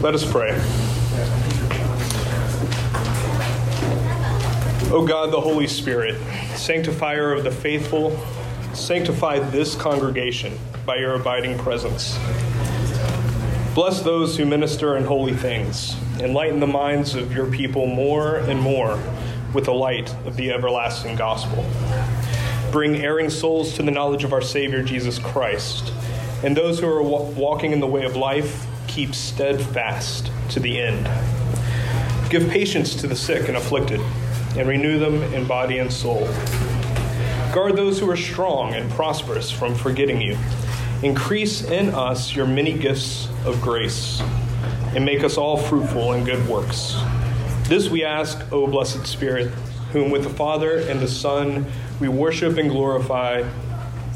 Let us pray. O God, the Holy Spirit, sanctifier of the faithful, sanctify this congregation by your abiding presence. Bless those who minister in holy things. Enlighten the minds of your people more and more with the light of the everlasting gospel. Bring erring souls to the knowledge of our Savior Jesus Christ. And those who are walking in the way of life, keep steadfast to the end. Give patience to the sick and afflicted, and renew them in body and soul. Guard those who are strong and prosperous from forgetting you. Increase in us your many gifts of grace, and make us all fruitful in good works. This we ask, O blessed Spirit, whom with the Father and the Son we worship and glorify,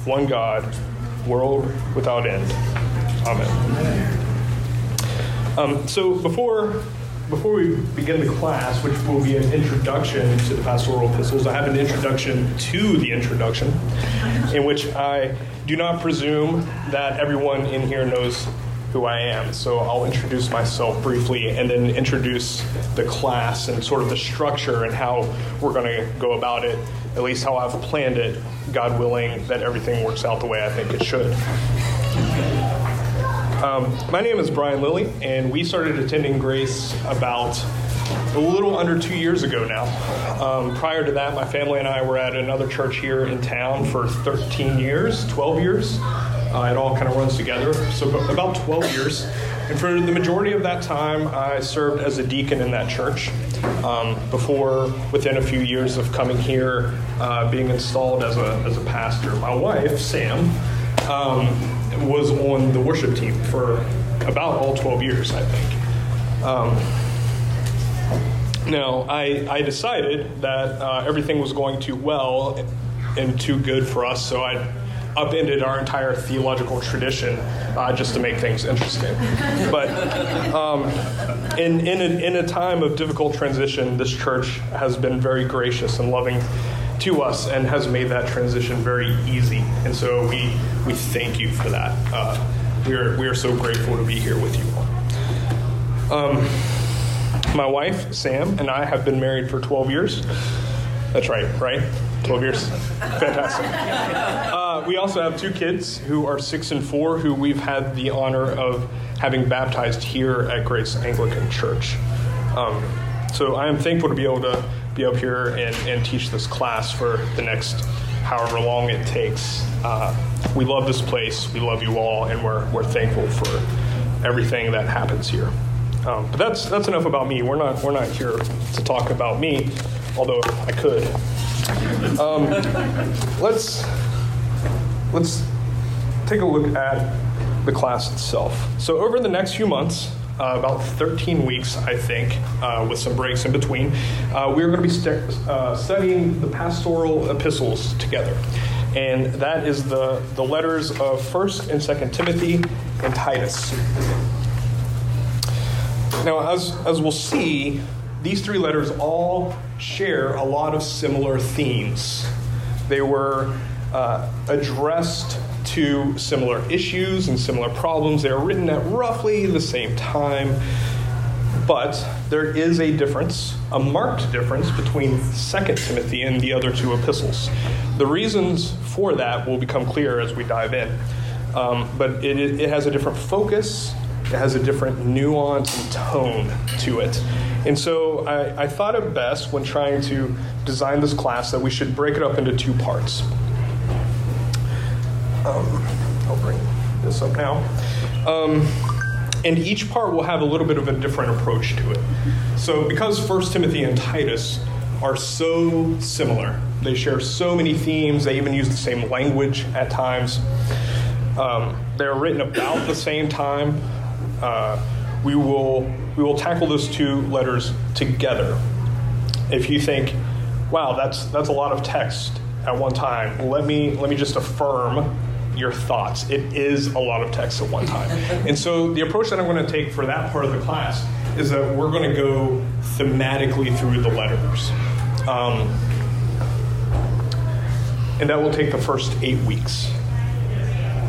one God, world without end. Amen. Um, so before before we begin the class, which will be an introduction to the pastoral epistles, I have an introduction to the introduction, in which I do not presume that everyone in here knows who I am. So I'll introduce myself briefly and then introduce the class and sort of the structure and how we're going to go about it, at least how I've planned it, God willing, that everything works out the way I think it should. Um, my name is Bryan Lilly, and we started attending Grace about a little under two years ago now. Um, prior to that, my family and I were at another church here in town for 13 years, 12 years. Uh, it all kind of runs together. So, about 12 years. And for the majority of that time, I served as a deacon in that church um, before, within a few years of coming here, uh, being installed as a, as a pastor. My wife, Sam, um, was on the worship team for about all 12 years, I think. Um, now, I, I decided that uh, everything was going too well and too good for us, so I upended our entire theological tradition uh, just to make things interesting. But um, in, in, a, in a time of difficult transition, this church has been very gracious and loving to us and has made that transition very easy. And so we, we thank you for that. Uh, we, are, we are so grateful to be here with you all. Um, my wife, Sam, and I have been married for 12 years. That's right, right? 12 years. Fantastic. Uh, we also have two kids who are six and four who we've had the honor of having baptized here at Grace Anglican Church. Um, so I am thankful to be able to be up here and, and teach this class for the next however long it takes. Uh, we love this place, we love you all, and we're, we're thankful for everything that happens here. Um, but that's that's enough about me. We're not we're not here to talk about me, although I could. Um, let's let's take a look at the class itself. So over the next few months, uh, about 13 weeks, I think, uh, with some breaks in between, uh, we're going to be st- uh, studying the pastoral epistles together. And that is the, the letters of 1st and 2nd Timothy and Titus. Now, as, as we'll see, these three letters all share a lot of similar themes. They were uh, addressed to similar issues and similar problems. They are written at roughly the same time, but there is a difference, a marked difference between 2 Timothy and the other two epistles. The reasons for that will become clear as we dive in. Um, but it, it has a different focus, it has a different nuance and tone to it. And so I, I thought it best when trying to design this class that we should break it up into two parts. Um, I'll bring this up now. Um, and each part will have a little bit of a different approach to it. So, because First Timothy and Titus are so similar, they share so many themes, they even use the same language at times. Um, they're written about the same time. Uh, we will we will tackle those two letters together. If you think, "Wow, that's that's a lot of text at one time," let me let me just affirm your thoughts. It is a lot of text at one time. and so the approach that I'm going to take for that part of the class is that we're going to go thematically through the letters. Um, and that will take the first eight weeks.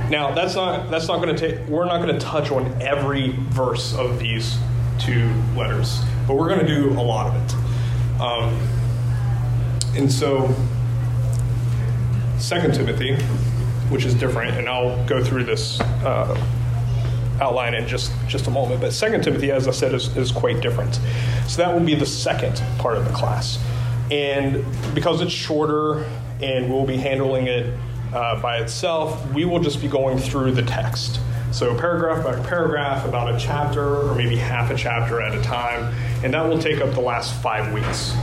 Now that's not that's not going to take. We're not going to touch on every verse of these two letters, but we're going to do a lot of it. Um, and so, Second Timothy, which is different, and I'll go through this uh, outline in just just a moment. But Second Timothy, as I said, is, is quite different. So that will be the second part of the class, and because it's shorter, and we'll be handling it uh, by itself, we will just be going through the text. So, paragraph by paragraph, about a chapter or maybe half a chapter at a time, and that will take up the last five weeks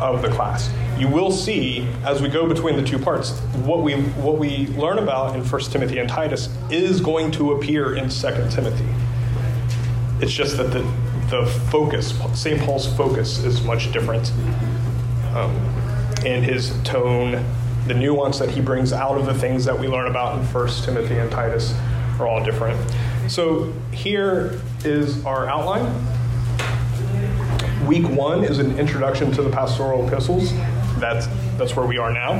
of the class. You will see as we go between the two parts what we what we learn about in 1 Timothy and Titus is going to appear in 2 Timothy. It's just that the the focus, St. Paul's focus, is much different, um, and his tone the nuance that he brings out of the things that we learn about in 1 Timothy and Titus are all different. So here is our outline. Week one is an introduction to the pastoral epistles. That's, that's where we are now.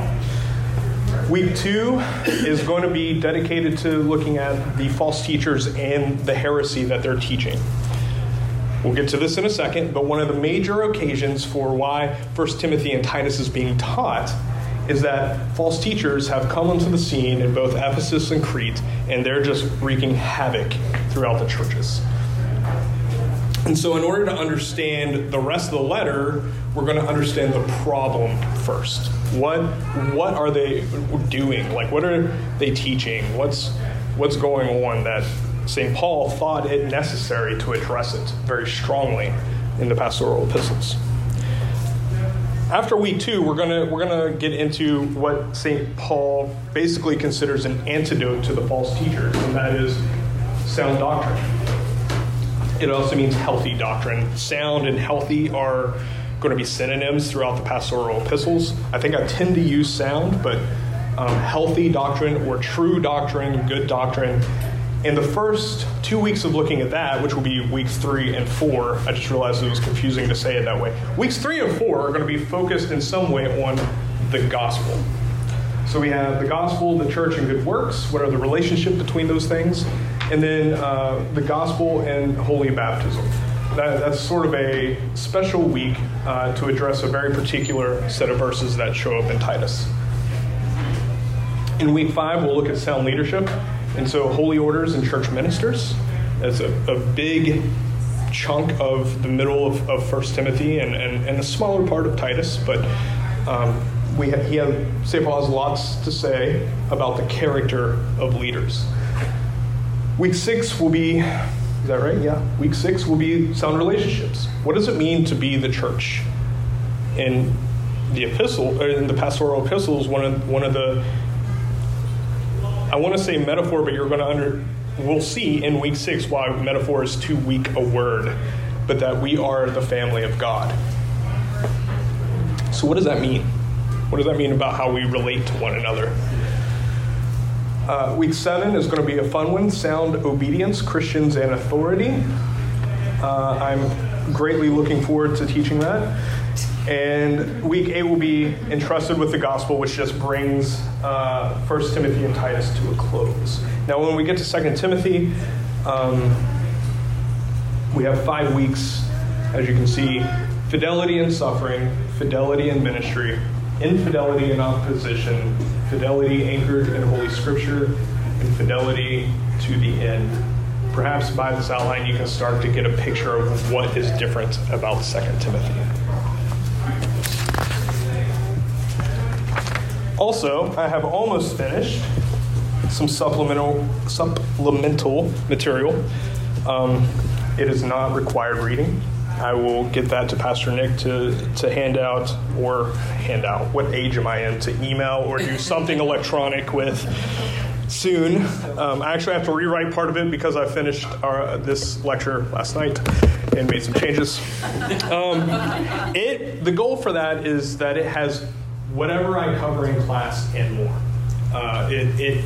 Week two is going to be dedicated to looking at the false teachers and the heresy that they're teaching. We'll get to this in a second, but one of the major occasions for why 1 Timothy and Titus is being taught is that false teachers have come onto the scene in both Ephesus and Crete, and they're just wreaking havoc throughout the churches. And so, in order to understand the rest of the letter, we're going to understand the problem first. What what are they doing? Like, what are they teaching? What's what's going on that St. Paul thought it necessary to address it very strongly in the pastoral epistles? after week two, we're gonna we're gonna get into what Saint Paul basically considers an antidote to the false teachers, and that is sound doctrine. It also means healthy doctrine. Sound and healthy are going to be synonyms throughout the pastoral epistles. I think I tend to use sound, but um, healthy doctrine or true doctrine, good doctrine in the first two weeks of looking at that, which will be weeks three and four, I just realized it was confusing to say it that way. Weeks three and four are going to be focused in some way on the gospel. So we have the gospel, the church, and good works. What are the relationship between those things? And then uh, the gospel and holy baptism. That, that's sort of a special week uh, to address a very particular set of verses that show up in Titus. In week five, we'll look at sound leadership and so, holy orders and church ministers, that's a, a big chunk of the middle of, of 1 Timothy and, and, and a smaller part of Titus, but um, we ha- he has, St. Paul has lots to say about the character of leaders. Week six will be, is that right? Yeah. Week six will be sound relationships. What does it mean to be the church? In the epistle, in the pastoral epistles, one of, one of the I want to say metaphor, but you're going to under. We'll see in week six why metaphor is too weak a word, but that we are the family of God. So, what does that mean? What does that mean about how we relate to one another? Uh, week seven is going to be a fun one sound obedience, Christians and authority. Uh, I'm greatly looking forward to teaching that. And week eight will be entrusted with the gospel, which just brings uh, 1 Timothy and Titus to a close. Now, when we get to 2 Timothy, um, we have five weeks, as you can see fidelity in suffering, fidelity in ministry, infidelity in opposition, fidelity anchored in Holy Scripture, and fidelity to the end. Perhaps by this outline, you can start to get a picture of what is different about 2 Timothy. Also, I have almost finished some supplemental supplemental material. Um, it is not required reading. I will get that to Pastor Nick to, to hand out or hand out. What age am I in? To email or do something electronic with soon. Um, I actually have to rewrite part of it because I finished our, this lecture last night and made some changes. Um, it the goal for that is that it has whatever I cover in class and more. Uh, it, it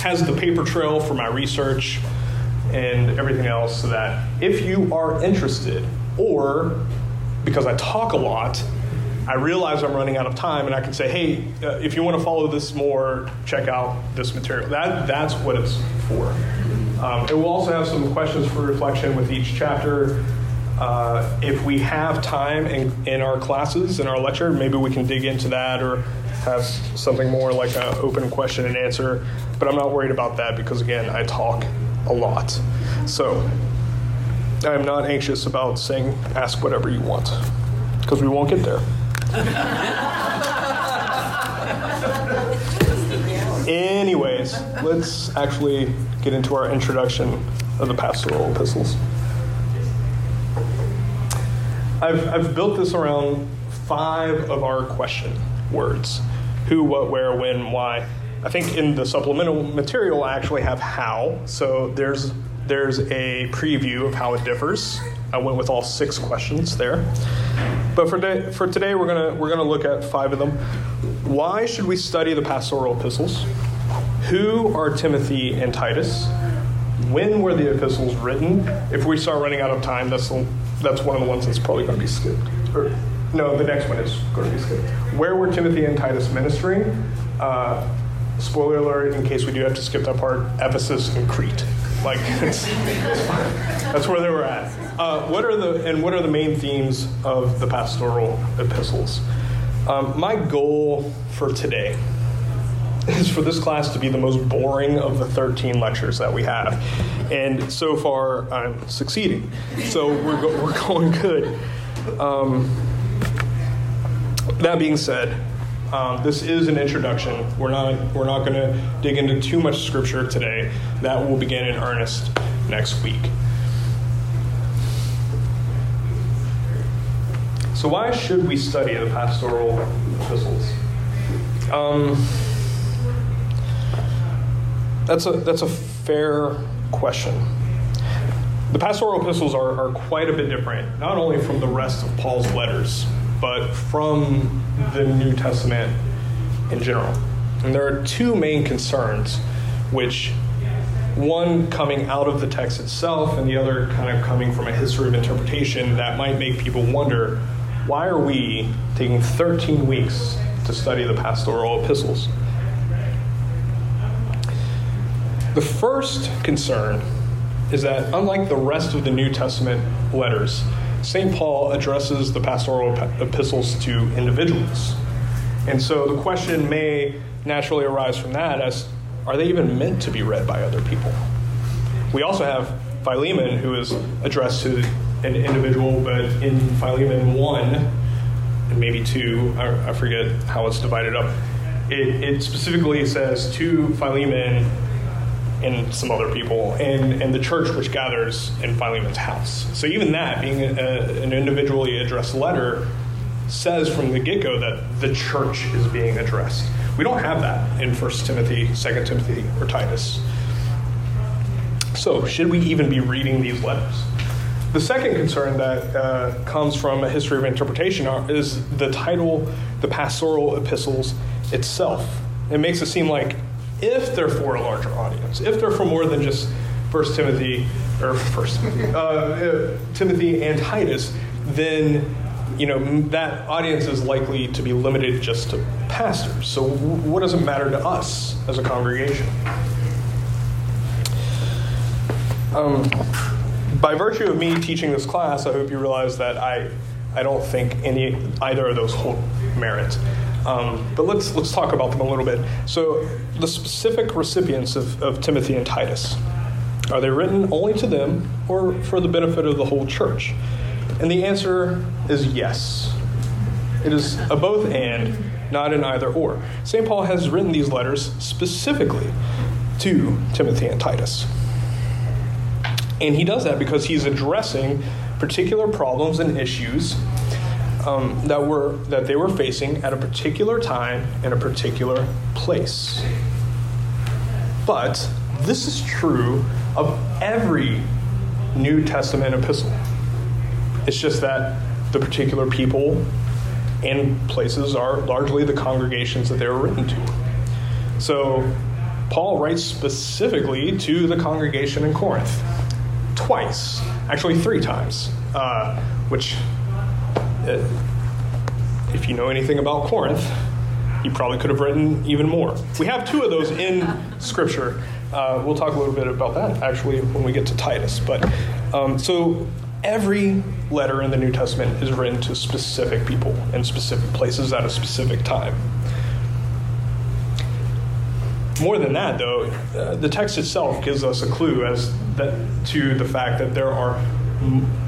has the paper trail for my research and everything else so that if you are interested, or because I talk a lot, I realize I'm running out of time, and I can say, hey, uh, if you want to follow this more, check out this material. That, that's what it's for. Um, it will also have some questions for reflection with each chapter. Uh, if we have time in, in our classes, in our lecture, maybe we can dig into that or have something more like an open question and answer. But I'm not worried about that because, again, I talk a lot. So I'm not anxious about saying, ask whatever you want because we won't get there. Anyways, let's actually get into our introduction of the pastoral epistles. I've, I've built this around five of our question words who, what, where, when, why. I think in the supplemental material, I actually have how. So there's there's a preview of how it differs. I went with all six questions there. But for, day, for today, we're gonna we're gonna look at five of them. Why should we study the pastoral epistles? Who are Timothy and Titus? When were the epistles written? If we start running out of time, that's that's one of the ones that's probably going to be skipped. Or, no, the next one is going to be skipped. Where were Timothy and Titus ministering? Uh, spoiler alert, in case we do have to skip that part, Ephesus and Crete. Like that's where they were at. Uh, what are the and what are the main themes of the pastoral epistles? Um, my goal for today is for this class to be the most boring of the 13 lectures that we have, and so far I'm succeeding. So we're go- we're going good. Um, that being said, um, this is an introduction. We're not we're not going to dig into too much scripture today. That will begin in earnest next week. So why should we study the pastoral epistles? Um, that's a that's a fair question. The pastoral epistles are, are quite a bit different, not only from the rest of Paul's letters, but from the New Testament in general. And there are two main concerns, which one coming out of the text itself, and the other kind of coming from a history of interpretation that might make people wonder why are we taking 13 weeks to study the pastoral epistles? The first concern is that, unlike the rest of the New Testament letters, St. Paul addresses the pastoral epistles to individuals. And so the question may naturally arise from that as are they even meant to be read by other people? We also have Philemon, who is addressed to an individual, but in Philemon 1, and maybe 2, I, I forget how it's divided up, it, it specifically says to Philemon, and some other people, and, and the church which gathers in Philemon's house. So even that, being a, an individually addressed letter, says from the get go that the church is being addressed. We don't have that in 1 Timothy, 2 Timothy, or Titus. So, should we even be reading these letters? The second concern that uh, comes from a history of interpretation is the title, the pastoral epistles itself. It makes it seem like if they're for a larger audience, if they're for more than just First Timothy or First Timothy, uh, uh, Timothy and Titus, then you know that audience is likely to be limited just to pastors. So what does it matter to us as a congregation? Um, by virtue of me teaching this class, I hope you realize that I I don't think any either of those hold merit. Um, but let's let's talk about them a little bit. So, the specific recipients of, of Timothy and Titus are they written only to them or for the benefit of the whole church? And the answer is yes. It is a both and, not an either or. St. Paul has written these letters specifically to Timothy and Titus. And he does that because he's addressing particular problems and issues um, that were that they were facing at a particular time in a particular place. But this is true of every New Testament epistle. It's just that the particular people and places are largely the congregations that they were written to. So Paul writes specifically to the congregation in Corinth twice, actually three times, uh, which if you know anything about Corinth, he probably could have written even more. We have two of those in Scripture. Uh, we'll talk a little bit about that actually when we get to Titus. But um, so every letter in the New Testament is written to specific people in specific places at a specific time. More than that, though, uh, the text itself gives us a clue as that to the fact that there are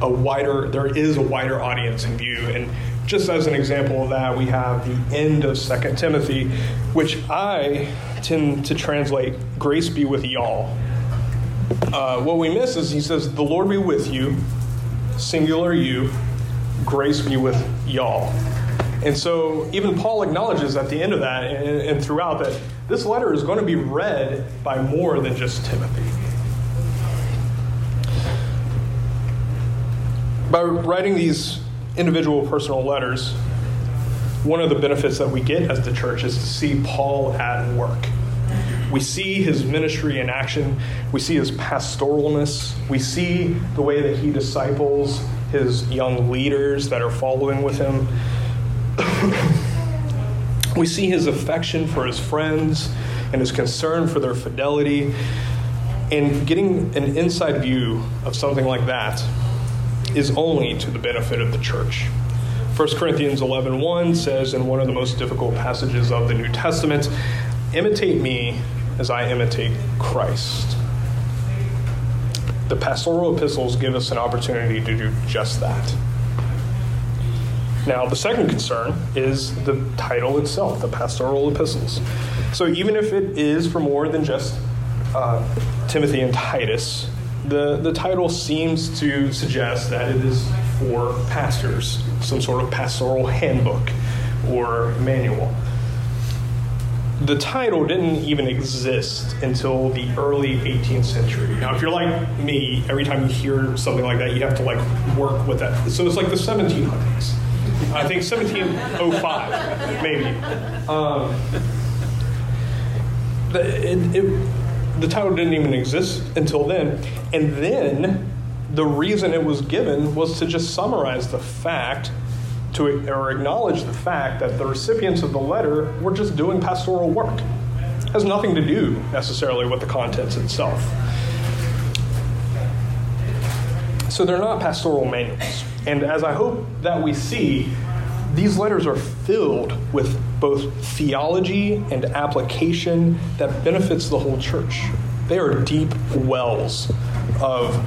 a wider, there is a wider audience in view, and just as an example of that, we have the end of Second Timothy, which I tend to translate "Grace be with y'all." Uh, what we miss is he says, "The Lord be with you," singular you, "Grace be with y'all." And so even Paul acknowledges at the end of that and, and throughout that this letter is going to be read by more than just Timothy. By writing these individual personal letters, one of the benefits that we get as the church is to see Paul at work. We see his ministry in action. We see his pastoralness. We see the way that he disciples his young leaders that are following with him. we see his affection for his friends and his concern for their fidelity. And getting an inside view of something like that is only to the benefit of the church. 1 Corinthians 11:1 1 says in one of the most difficult passages of the New Testament, "Imitate me as I imitate Christ." The pastoral epistles give us an opportunity to do just that. Now, the second concern is the title itself, the pastoral epistles. So, even if it is for more than just uh, Timothy and Titus, the, the title seems to suggest that it is for pastors, some sort of pastoral handbook or manual. The title didn't even exist until the early 18th century. Now, if you're like me, every time you hear something like that, you have to like work with that. So it's like the 1700s. I think 1705, maybe. Um, it, it, the title didn't even exist until then. And then the reason it was given was to just summarize the fact to or acknowledge the fact that the recipients of the letter were just doing pastoral work. It has nothing to do necessarily with the contents itself. So they're not pastoral manuals. And as I hope that we see, these letters are filled with both theology and application that benefits the whole church. They are deep wells of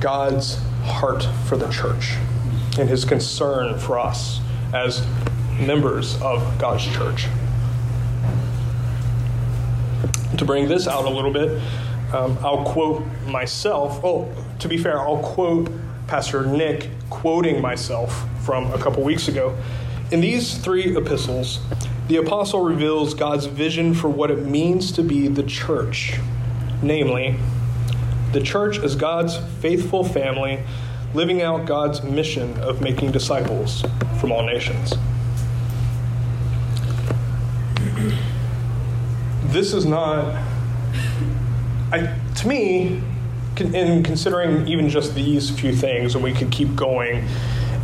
God's heart for the church and his concern for us as members of God's church. To bring this out a little bit, um, I'll quote myself. Oh, to be fair, I'll quote Pastor Nick quoting myself from a couple weeks ago. In these three epistles, the apostle reveals God's vision for what it means to be the church, namely, the church as God's faithful family living out God's mission of making disciples from all nations. This is not, I, to me, in considering even just these few things, and we could keep going,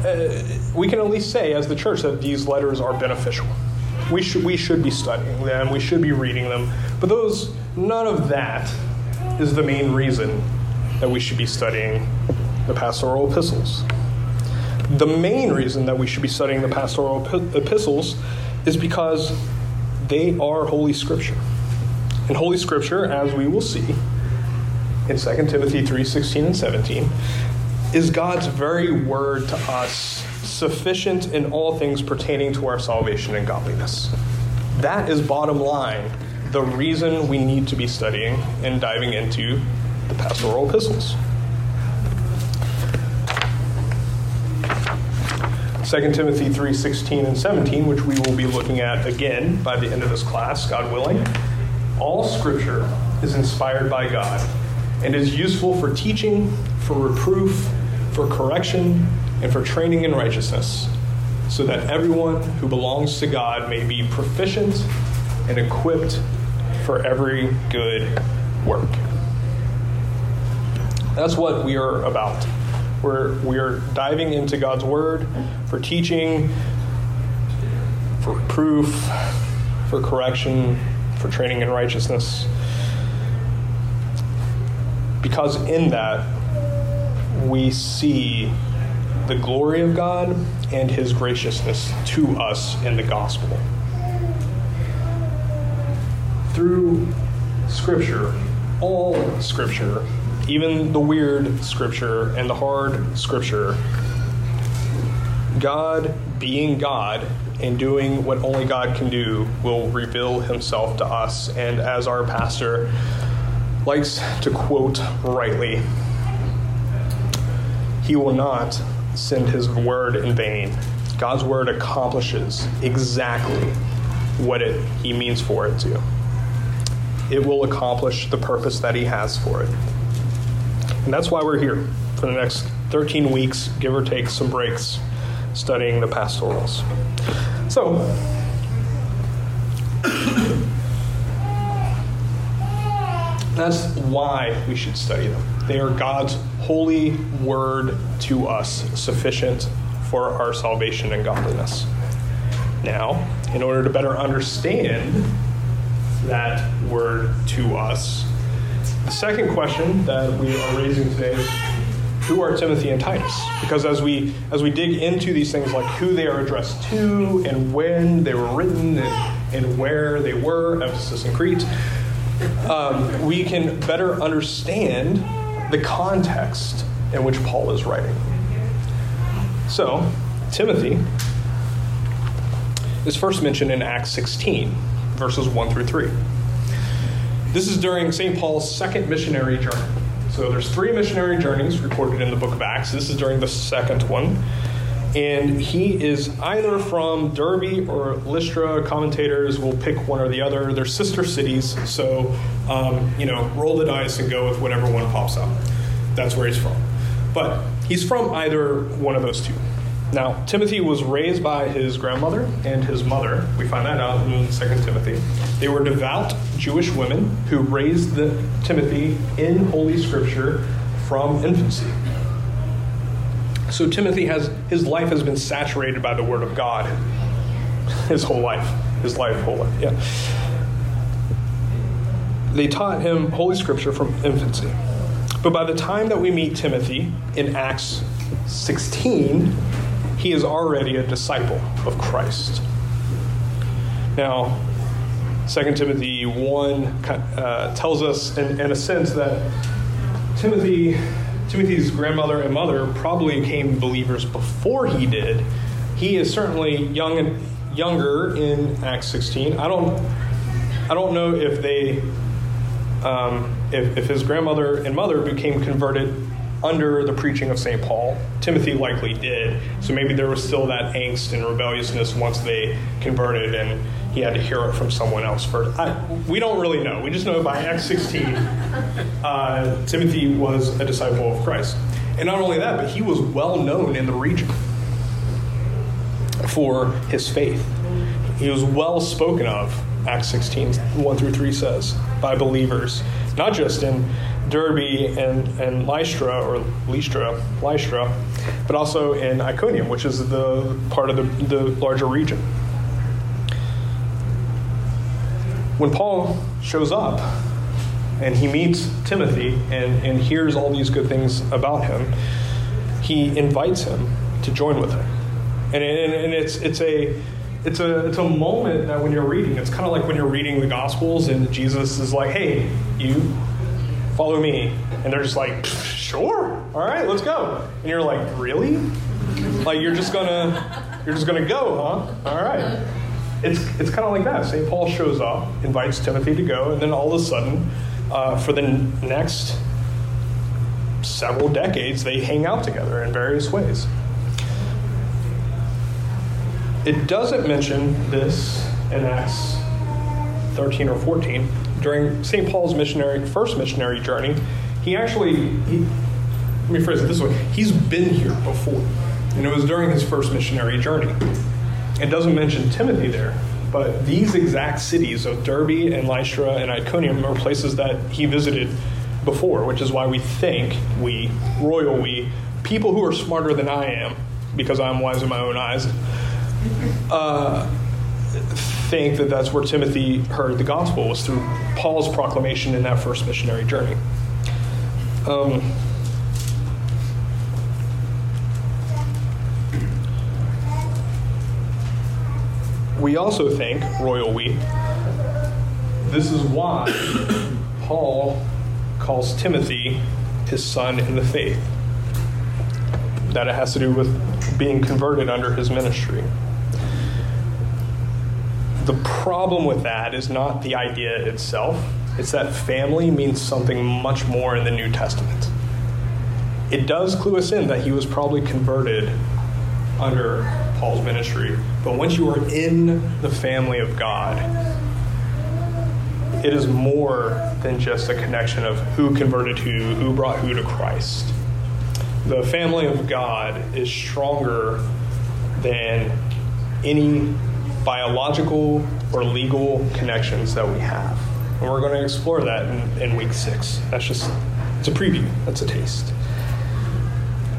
uh, we can at least say, as the church, that these letters are beneficial. We should, we should be studying them, we should be reading them. But those, none of that is the main reason that we should be studying the pastoral epistles. The main reason that we should be studying the pastoral epistles is because they are Holy Scripture. And Holy Scripture, as we will see in 2 Timothy 3 16 and 17, is God's very word to us sufficient in all things pertaining to our salvation and godliness. That is bottom line, the reason we need to be studying and diving into the pastoral epistles. 2 Timothy 3:16 and 17, which we will be looking at again by the end of this class, God willing. All scripture is inspired by God and is useful for teaching, for reproof, for correction, and for training in righteousness, so that everyone who belongs to God may be proficient and equipped for every good work. That's what we are about. We're, we are diving into God's Word for teaching, for proof, for correction, for training in righteousness. Because in that, we see the glory of God and his graciousness to us in the gospel. Through Scripture, all Scripture, even the weird Scripture and the hard Scripture, God, being God and doing what only God can do, will reveal himself to us. And as our pastor likes to quote rightly, he will not send his word in vain. God's word accomplishes exactly what it, he means for it to. It will accomplish the purpose that he has for it. And that's why we're here for the next 13 weeks, give or take some breaks, studying the pastorals. So, that's why we should study them. They are God's holy word to us, sufficient for our salvation and godliness. Now, in order to better understand that word to us, the second question that we are raising today is who are Timothy and Titus? Because as we as we dig into these things like who they are addressed to and when they were written and, and where they were, Ephesus and Crete, um, we can better understand the context in which Paul is writing. So, Timothy is first mentioned in Acts 16, verses 1 through 3. This is during St. Paul's second missionary journey. So there's three missionary journeys recorded in the book of Acts. This is during the second one. And he is either from Derbe or Lystra. Commentators will pick one or the other. They're sister cities, so um, you know, roll the dice and go with whatever one pops up. That's where he's from. But he's from either one of those two. Now, Timothy was raised by his grandmother and his mother. We find that out in 2 Timothy. They were devout Jewish women who raised the, Timothy in Holy Scripture from infancy. So Timothy has his life has been saturated by the Word of God. His whole life, his life, whole life, yeah. They taught him Holy Scripture from infancy. But by the time that we meet Timothy in Acts 16, he is already a disciple of Christ. Now, 2 Timothy 1 uh, tells us, in, in, a sense, that Timothy, Timothy's grandmother and mother probably became believers before he did. He is certainly young and younger in Acts 16. I don't, I don't know if they, um, if, if his grandmother and mother became converted under the preaching of St. Paul. Timothy likely did. So maybe there was still that angst and rebelliousness once they converted and he had to hear it from someone else first. I, we don't really know. We just know by Acts 16, uh, Timothy was a disciple of Christ. And not only that, but he was well known in the region for his faith. He was well spoken of, Acts 16, 1 through 3 says, by believers, not just in Derbe and, and Lystra, or Lystra, Lystra, but also in Iconium, which is the part of the, the larger region. When Paul shows up and he meets Timothy and, and hears all these good things about him, he invites him to join with him. And, and, and it's, it's a it's a it's a moment that when you're reading, it's kind of like when you're reading the Gospels and Jesus is like, "Hey, you follow me. And they're just like, sure, all right, let's go. And you're like, really? Like you're just gonna you're just gonna go, huh? All right. It's it's kind of like that. St. Paul shows up, invites Timothy to go, and then all of a sudden, uh, for the next several decades, they hang out together in various ways. It doesn't mention this in Acts 13 or 14, during St. Paul's missionary first missionary journey, he actually he, let me phrase it this way: he's been here before, and it was during his first missionary journey. It doesn't mention Timothy there, but these exact cities of Derbe and Lystra and Iconium are places that he visited before, which is why we think we royal we people who are smarter than I am because I'm wise in my own eyes. Uh, think that that's where Timothy heard the gospel was through Paul's proclamation in that first missionary journey. Um, we also think, royal we, this is why Paul calls Timothy his son in the faith. That it has to do with being converted under his ministry. The problem with that is not the idea itself, it's that family means something much more in the New Testament. It does clue us in that he was probably converted under Paul's ministry, but once you are in the family of God, it is more than just a connection of who converted who, who brought who to Christ. The family of God is stronger than any biological or legal connections that we have. And we're going to explore that in, in week six. That's just, it's a preview, that's a taste.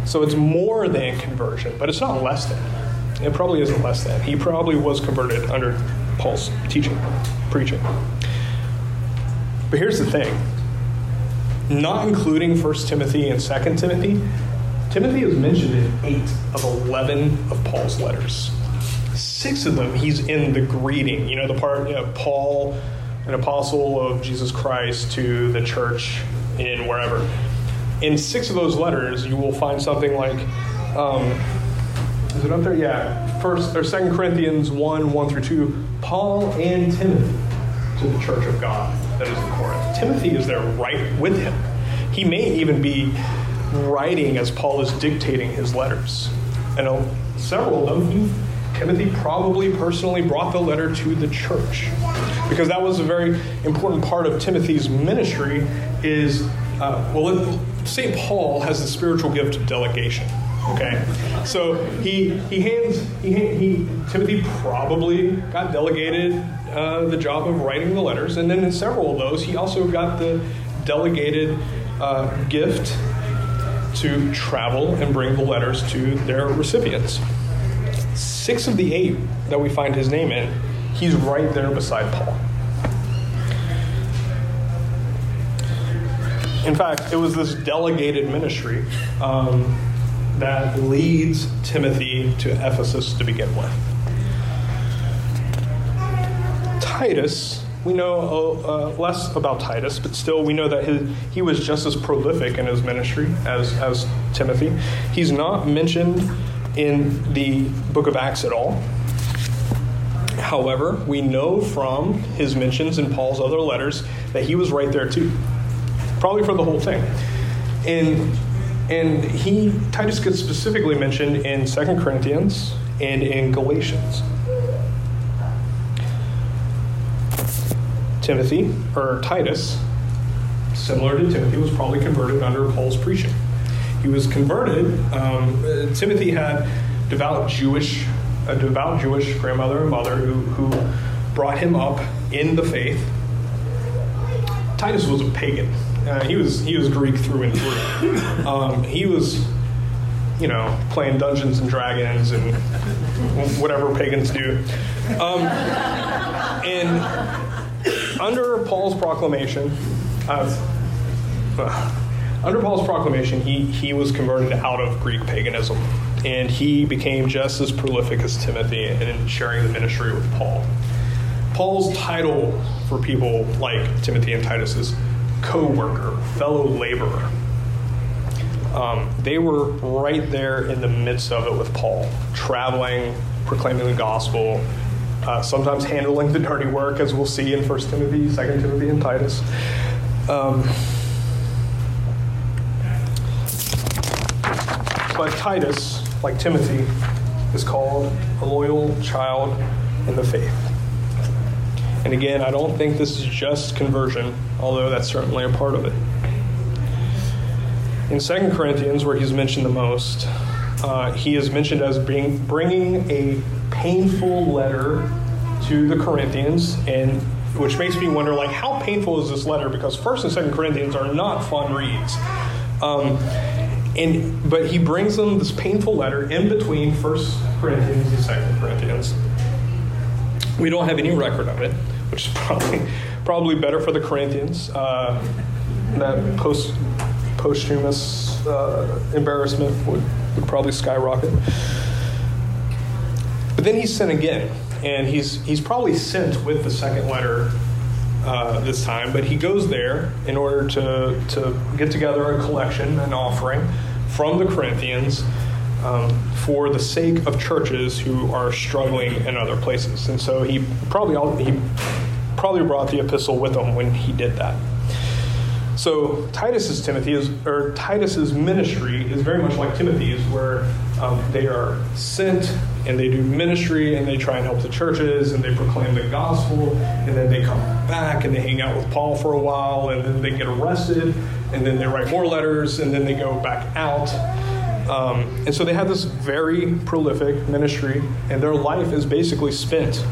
So it's more than conversion, but it's not less than. It probably isn't less than. He probably was converted under Paul's teaching, preaching. But here's the thing not including 1 Timothy and 2 Timothy, Timothy is mentioned in 8 of 11 of Paul's letters six of them, he's in the greeting. You know, the part, you know, Paul, an apostle of Jesus Christ to the church in wherever. In six of those letters, you will find something like, um, is it up there? Yeah, First or Second Corinthians one, one through two. Paul and Timothy to the church of God that is in Corinth. Timothy is there right with him. He may even be writing as Paul is dictating his letters. And several of them Timothy probably personally brought the letter to the church because that was a very important part of Timothy's ministry is uh, well St. Paul has the spiritual gift of delegation okay. So he he hands he, he Timothy probably got delegated uh, the job of writing the letters. And then in several of those he also got the delegated uh, gift to travel and bring the letters to their recipients. Six of the eight that we find his name in, he's right there beside Paul. In fact, it was this delegated ministry um, that leads Timothy to Ephesus to begin with. Titus, we know uh, less about Titus, but still we know that his, he was just as prolific in his ministry as, as Timothy. He's not mentioned in the book of Acts at all. However, we know from his mentions in Paul's other letters that he was right there too, probably for the whole thing. And and he Titus gets specifically mentioned in Second Corinthians and in Galatians. Timothy or Titus, similar to Timothy, was probably converted under Paul's preaching he was converted. Um, Timothy had devout Jewish, a devout Jewish grandmother and mother who, who brought him up in the faith. Titus was a pagan. Uh, he was he was Greek through and through. Um, he was, you know, playing Dungeons and Dragons and whatever pagans do. Um, and under Paul's proclamation, uh, under Paul's proclamation, he, he was converted out of Greek paganism, and he became just as prolific as Timothy in sharing the ministry with Paul. Paul's title for people like Timothy and Titus is co worker, fellow laborer. Um, they were right there in the midst of it with Paul, traveling, proclaiming the gospel, uh, sometimes handling the dirty work, as we'll see in 1 Timothy, 2 Timothy, and Titus. Um, But Titus, like Timothy, is called a loyal child in the faith. And again, I don't think this is just conversion, although that's certainly a part of it. In 2 Corinthians, where he's mentioned the most, uh, he is mentioned as being bringing a painful letter to the Corinthians, and which makes me wonder, like, how painful is this letter? Because First and Second Corinthians are not fun reads. Um, and but he brings them this painful letter in between First Corinthians and Second Corinthians. We don't have any record of it, which is probably probably better for the Corinthians. Uh, that post posthumous uh, embarrassment would, would probably skyrocket. But then he's sent again, and he's he's probably sent with the second letter uh, this time, but he goes there in order to to get together a collection, an offering from the Corinthians um, for the sake of churches who are struggling in other places. And so he probably he probably brought the epistle with him when he did that. So Titus's Timothy is, or Titus's ministry is very much like Timothy's, where um, they are sent and they do ministry and they try and help the churches and they proclaim the gospel and then they come back and they hang out with Paul for a while and then they get arrested and then they write more letters and then they go back out. Um, and so they have this very prolific ministry, and their life is basically spent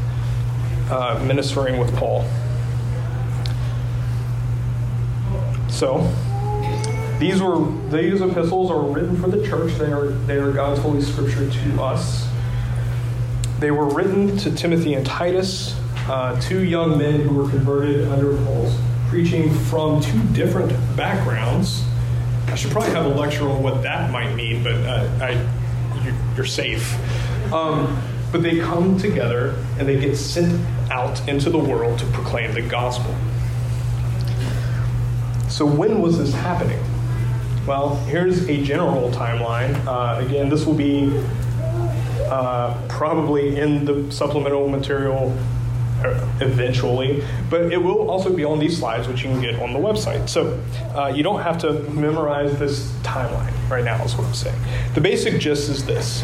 uh, ministering with Paul. So these were these epistles are written for the church. They are they are God's holy scripture to us. They were written to Timothy and Titus, uh, two young men who were converted under Paul's preaching from two different backgrounds. I should probably have a lecture on what that might mean, but uh, I, you're safe. Um, but they come together and they get sent out into the world to proclaim the gospel. So, when was this happening? Well, here's a general timeline. Uh, again, this will be uh, probably in the supplemental material eventually, but it will also be on these slides, which you can get on the website. So uh, you don't have to memorize this timeline right now, is what I'm saying. The basic gist is this.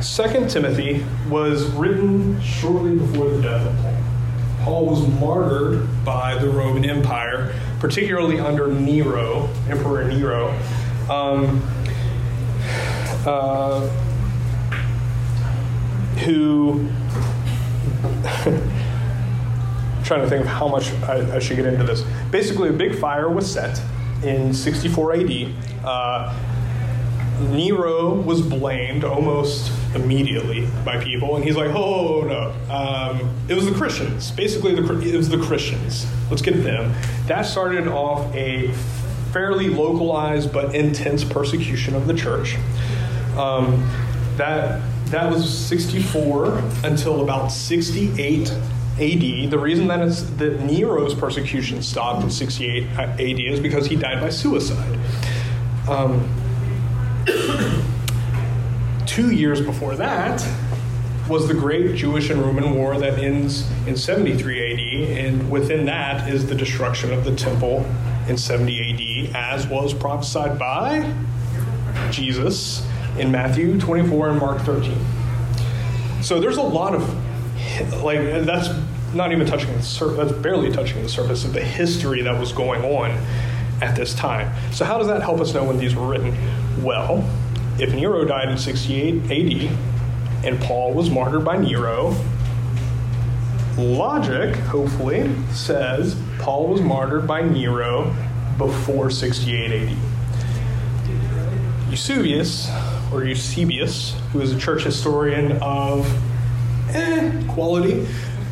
Second Timothy was written shortly before the death of Paul. Paul was martyred by the Roman Empire, particularly under Nero, Emperor Nero. Um, uh, who trying to think of how much I, I, should get into this. Basically, a big fire was set in 64 AD. Uh, Nero was blamed almost immediately by people, and he's like, "Oh no, um, it was the Christians. Basically, the, it was the Christians. Let's get them." That started off a fairly localized but intense persecution of the church. Um, that that was 64 until about 68 AD. The reason that it's that Nero's persecution stopped in 68 AD is because he died by suicide. Um, two years before that was the great Jewish and Roman War that ends in 73 AD, and within that is the destruction of the temple in 70 AD, as was prophesied by Jesus in Matthew 24 and Mark 13. So there's a lot of, like, that's not even touching the surface, that's barely touching the surface of the history that was going on at this time. So, how does that help us know when these were written? Well, if Nero died in 68 AD and Paul was martyred by Nero, logic, hopefully, says Paul was martyred by Nero before 68 AD. Eusebius, or Eusebius, who is a church historian of eh, quality,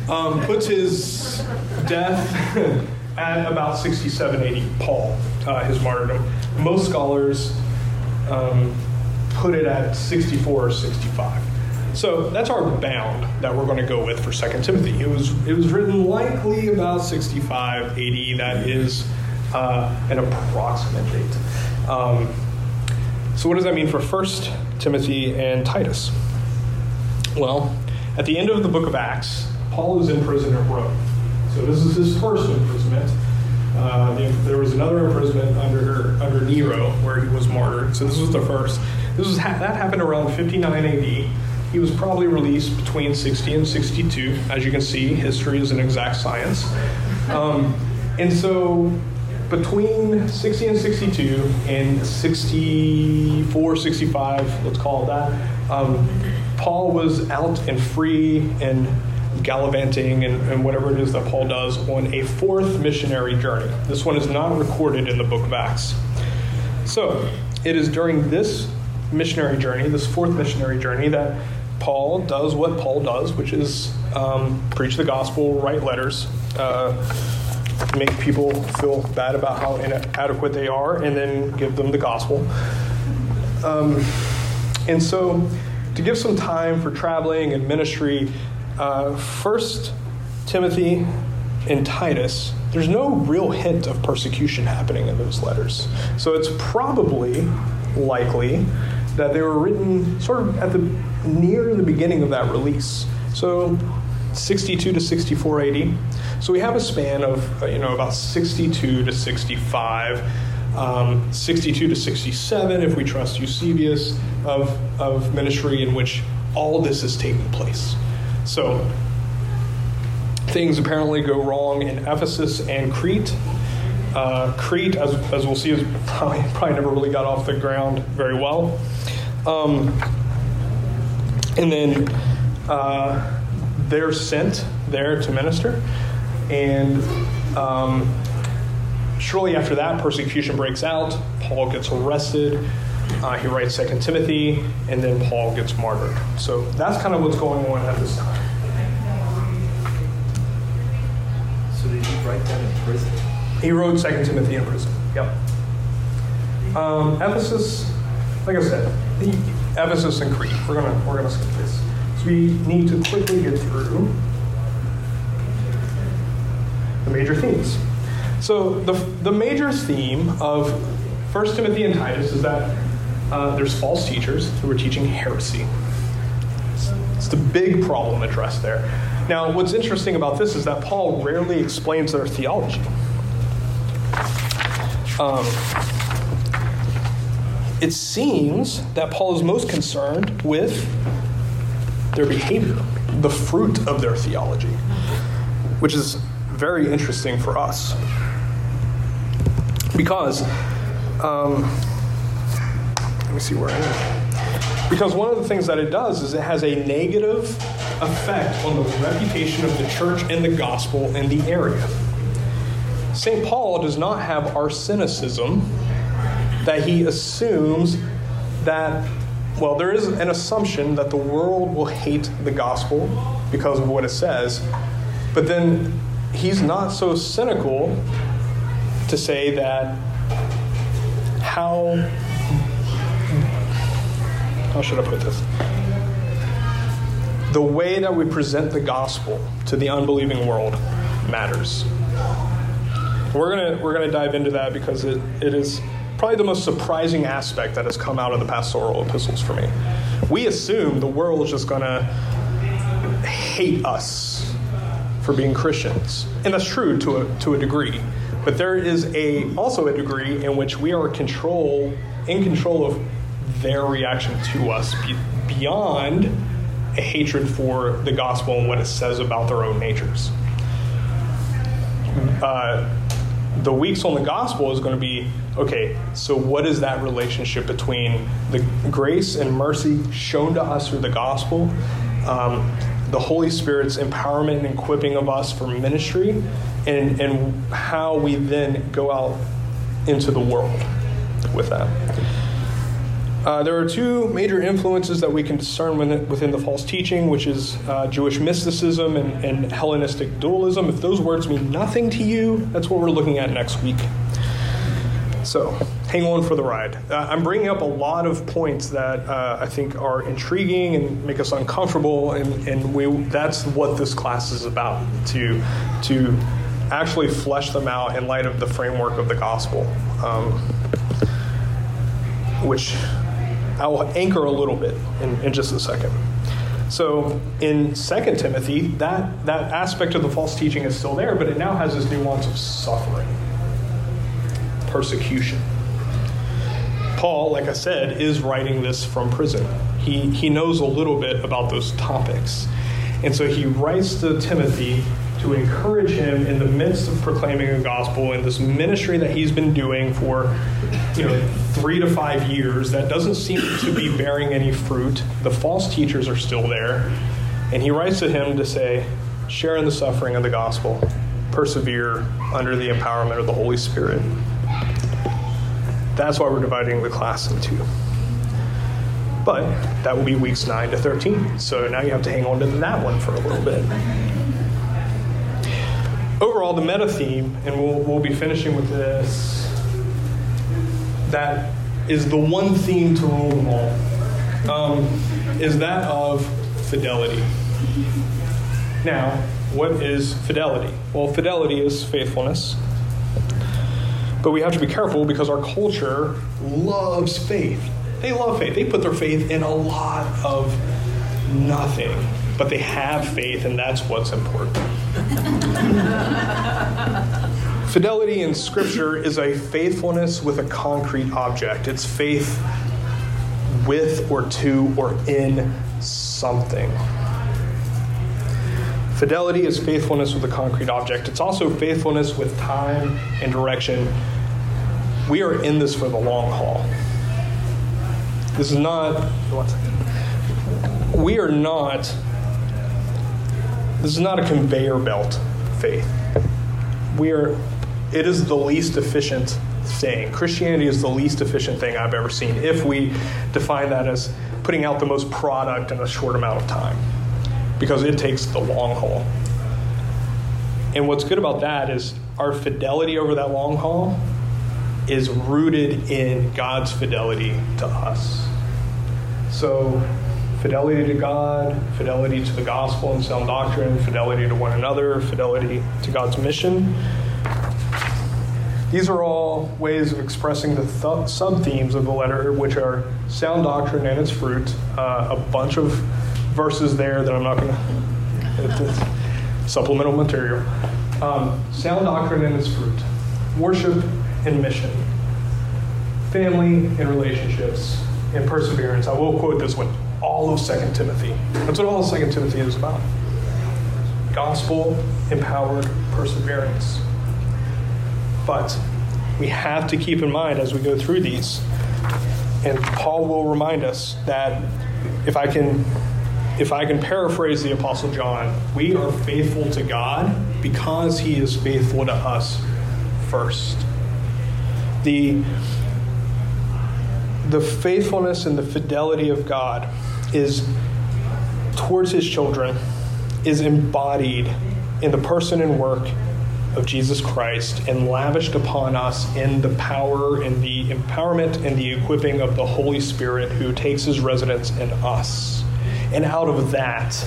um, puts his death at about 67 AD, Paul, uh, his martyrdom. Most scholars um, put it at 64 or 65. So that's our bound that we're going to go with for Second Timothy. It was it was written likely about 65 AD. That is uh, an approximate date. Um, so, what does that mean for First Timothy and Titus? Well, at the end of the book of Acts, Paul is in prison at Rome. So, this is his first imprisonment. Uh, there was another imprisonment under under Nero where he was martyred. So, this was the first. This was that happened around 59 AD. He was probably released between 60 and 62. As you can see, history is an exact science. Um, and so between 60 and 62 and 64, 65, let's call it that, um, Paul was out and free and gallivanting and, and, whatever it is that Paul does on a fourth missionary journey. This one is not recorded in the book of Acts. So, it is during this missionary journey, this fourth missionary journey, that Paul does what Paul does, which is um, preach the gospel, write letters, uh, make people feel bad about how inadequate they are, and then give them the gospel. Um, and so, to give some time for traveling and ministry, uh, First Timothy and Titus, there's no real hint of persecution happening in those letters. So it's probably likely that they were written sort of at the near the beginning of that release. So 62 to 64 AD. So we have a span of uh, you know about 62 to 65. Um, 62 to 67, if we trust Eusebius, of, of ministry in which all this is taking place. So things apparently go wrong in Ephesus and Crete. Uh, Crete, as, as we'll see, is probably, probably never really got off the ground very well. Um, and then uh, they're sent there to minister. And um, shortly after that, persecution breaks out. Paul gets arrested. Uh, he writes Second Timothy, and then Paul gets martyred. So that's kind of what's going on at this time. So did he write that in prison? He wrote Second Timothy in prison. Yep. Um, Ephesus, like I said, the, Ephesus and Crete. We're gonna we're gonna skip this. So we need to quickly get through the major themes. So the the major theme of First Timothy and Titus is that uh, there's false teachers who are teaching heresy. It's the big problem addressed there. Now, what's interesting about this is that Paul rarely explains their theology. Um, it seems that Paul is most concerned with their behavior, the fruit of their theology, which is very interesting for us. Because, um, let me see where I am. Because one of the things that it does is it has a negative effect on the reputation of the church and the gospel in the area. St. Paul does not have our cynicism that he assumes that, well, there is an assumption that the world will hate the gospel because of what it says, but then he's not so cynical to say that how how should I put this? The way that we present the gospel to the unbelieving world matters. We're gonna we're gonna dive into that because it, it is probably the most surprising aspect that has come out of the pastoral epistles for me. We assume the world is just gonna hate us for being Christians, and that's true to a to a degree. But there is a also a degree in which we are control in control of their reaction to us beyond a hatred for the gospel and what it says about their own natures. Uh, the weeks on the gospel is going to be okay, so what is that relationship between the grace and mercy shown to us through the gospel, um, the Holy Spirit's empowerment and equipping of us for ministry, and, and how we then go out into the world with that? Uh, there are two major influences that we can discern within the false teaching, which is uh, Jewish mysticism and, and, Hellenistic dualism. If those words mean nothing to you, that's what we're looking at next week. So, hang on for the ride. Uh, I'm bringing up a lot of points that uh, I think are intriguing and make us uncomfortable, and, and we, that's what this class is about to, to actually flesh them out in light of the framework of the gospel. Um, which I will anchor a little bit in, in just a second. So in Second Timothy, that, that aspect of the false teaching is still there, but it now has this nuance of suffering, persecution. Paul, like I said, is writing this from prison. He, he knows a little bit about those topics. And so he writes to Timothy to encourage him in the midst of proclaiming the gospel and this ministry that he's been doing for you know three to five years that doesn't seem to be bearing any fruit the false teachers are still there and he writes to him to say share in the suffering of the gospel persevere under the empowerment of the holy spirit that's why we're dividing the class in two But that will be weeks 9 to 13. So now you have to hang on to that one for a little bit. Overall, the meta theme, and we'll, we'll be finishing with this, that is the one theme to rule them all, um, is that of fidelity. Now, what is fidelity? Well, fidelity is faithfulness. But we have to be careful because our culture loves faith. They love faith. They put their faith in a lot of nothing, but they have faith, and that's what's important. Fidelity in Scripture is a faithfulness with a concrete object. It's faith with or to or in something. Fidelity is faithfulness with a concrete object. It's also faithfulness with time and direction. We are in this for the long haul. This is not. We are not, this is not a conveyor belt faith. We are, it is the least efficient thing. Christianity is the least efficient thing I've ever seen if we define that as putting out the most product in a short amount of time because it takes the long haul. And what's good about that is our fidelity over that long haul is rooted in God's fidelity to us. So, fidelity to God, fidelity to the gospel and sound doctrine, fidelity to one another, fidelity to God's mission. These are all ways of expressing the th- sub themes of the letter, which are sound doctrine and its fruit, uh, a bunch of verses there that I'm not going to. Supplemental material. Um, sound doctrine and its fruit. Worship and mission. Family and relationships. And perseverance. I will quote this one. All of 2 Timothy. That's what all of 2 Timothy is about. Gospel empowered perseverance. But we have to keep in mind as we go through these, and Paul will remind us that if I can if I can paraphrase the Apostle John, we are faithful to God because he is faithful to us first. The, the faithfulness and the fidelity of God is towards his children is embodied in the person and work of Jesus Christ and lavished upon us in the power and the empowerment and the equipping of the Holy Spirit who takes his residence in us. And out of that,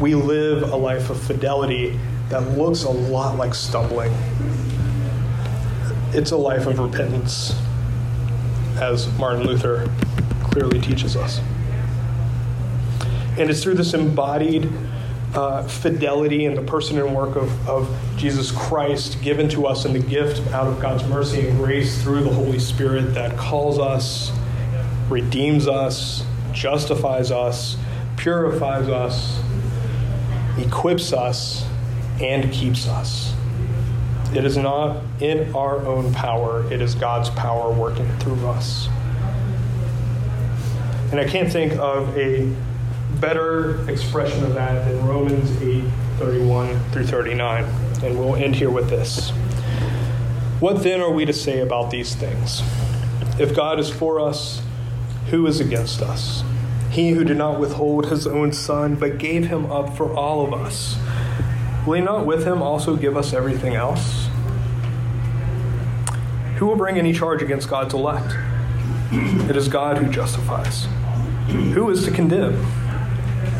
we live a life of fidelity that looks a lot like stumbling. It's a life of repentance, as Martin Luther clearly teaches us. And it's through this embodied uh, fidelity in the person and work of, of Jesus Christ given to us in the gift out of God's mercy and grace through the Holy Spirit that calls us, redeems us, justifies us, purifies us, equips us, and keeps us. It is not in our own power, it is God's power working through us. And I can't think of a better expression of that than Romans 8 31 through 39. And we'll end here with this. What then are we to say about these things? If God is for us, who is against us? He who did not withhold his own son, but gave him up for all of us, will he not with him also give us everything else? Who will bring any charge against God's elect? It is God who justifies. Who is to condemn?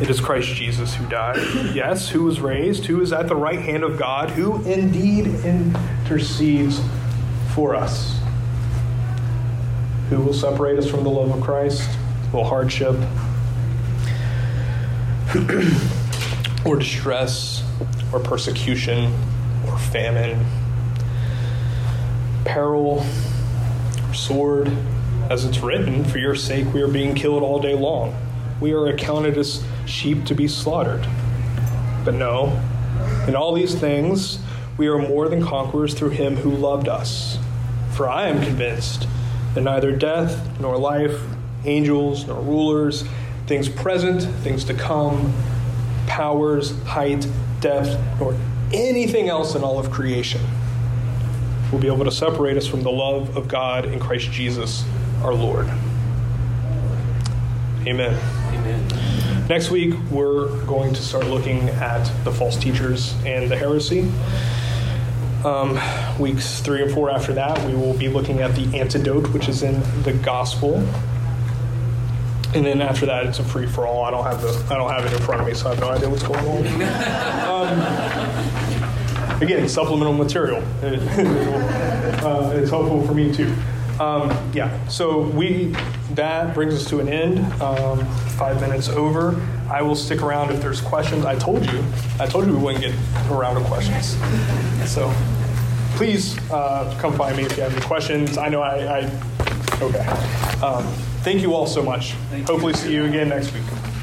It is Christ Jesus who died. Yes, who was raised, who is at the right hand of God, who indeed intercedes for us. Who will separate us from the love of Christ? Will hardship, or distress, or persecution, or famine, peril, or sword. As it's written, for your sake we are being killed all day long. We are accounted as sheep to be slaughtered. But no, in all these things we are more than conquerors through him who loved us. For I am convinced that neither death, nor life, angels, nor rulers, things present, things to come, powers, height, depth, nor anything else in all of creation will be able to separate us from the love of God in Christ Jesus our Lord. Amen. Amen. Next week, we're going to start looking at the false teachers and the heresy. Um, weeks three and four after that, we will be looking at the antidote, which is in the gospel. And then after that, it's a free for all. I don't have the I don't have it in front of me, so I have no idea what's going on. Um, again, supplemental material. Uh, it's helpful for me too. Um, yeah. So we that brings us to an end. Um, five minutes over. I will stick around if there's questions. I told you. I told you we wouldn't get around to questions. So please uh, come find me if you have any questions. I know I. I okay. Um, thank you all so much. Thank you. Hopefully, see you again next week.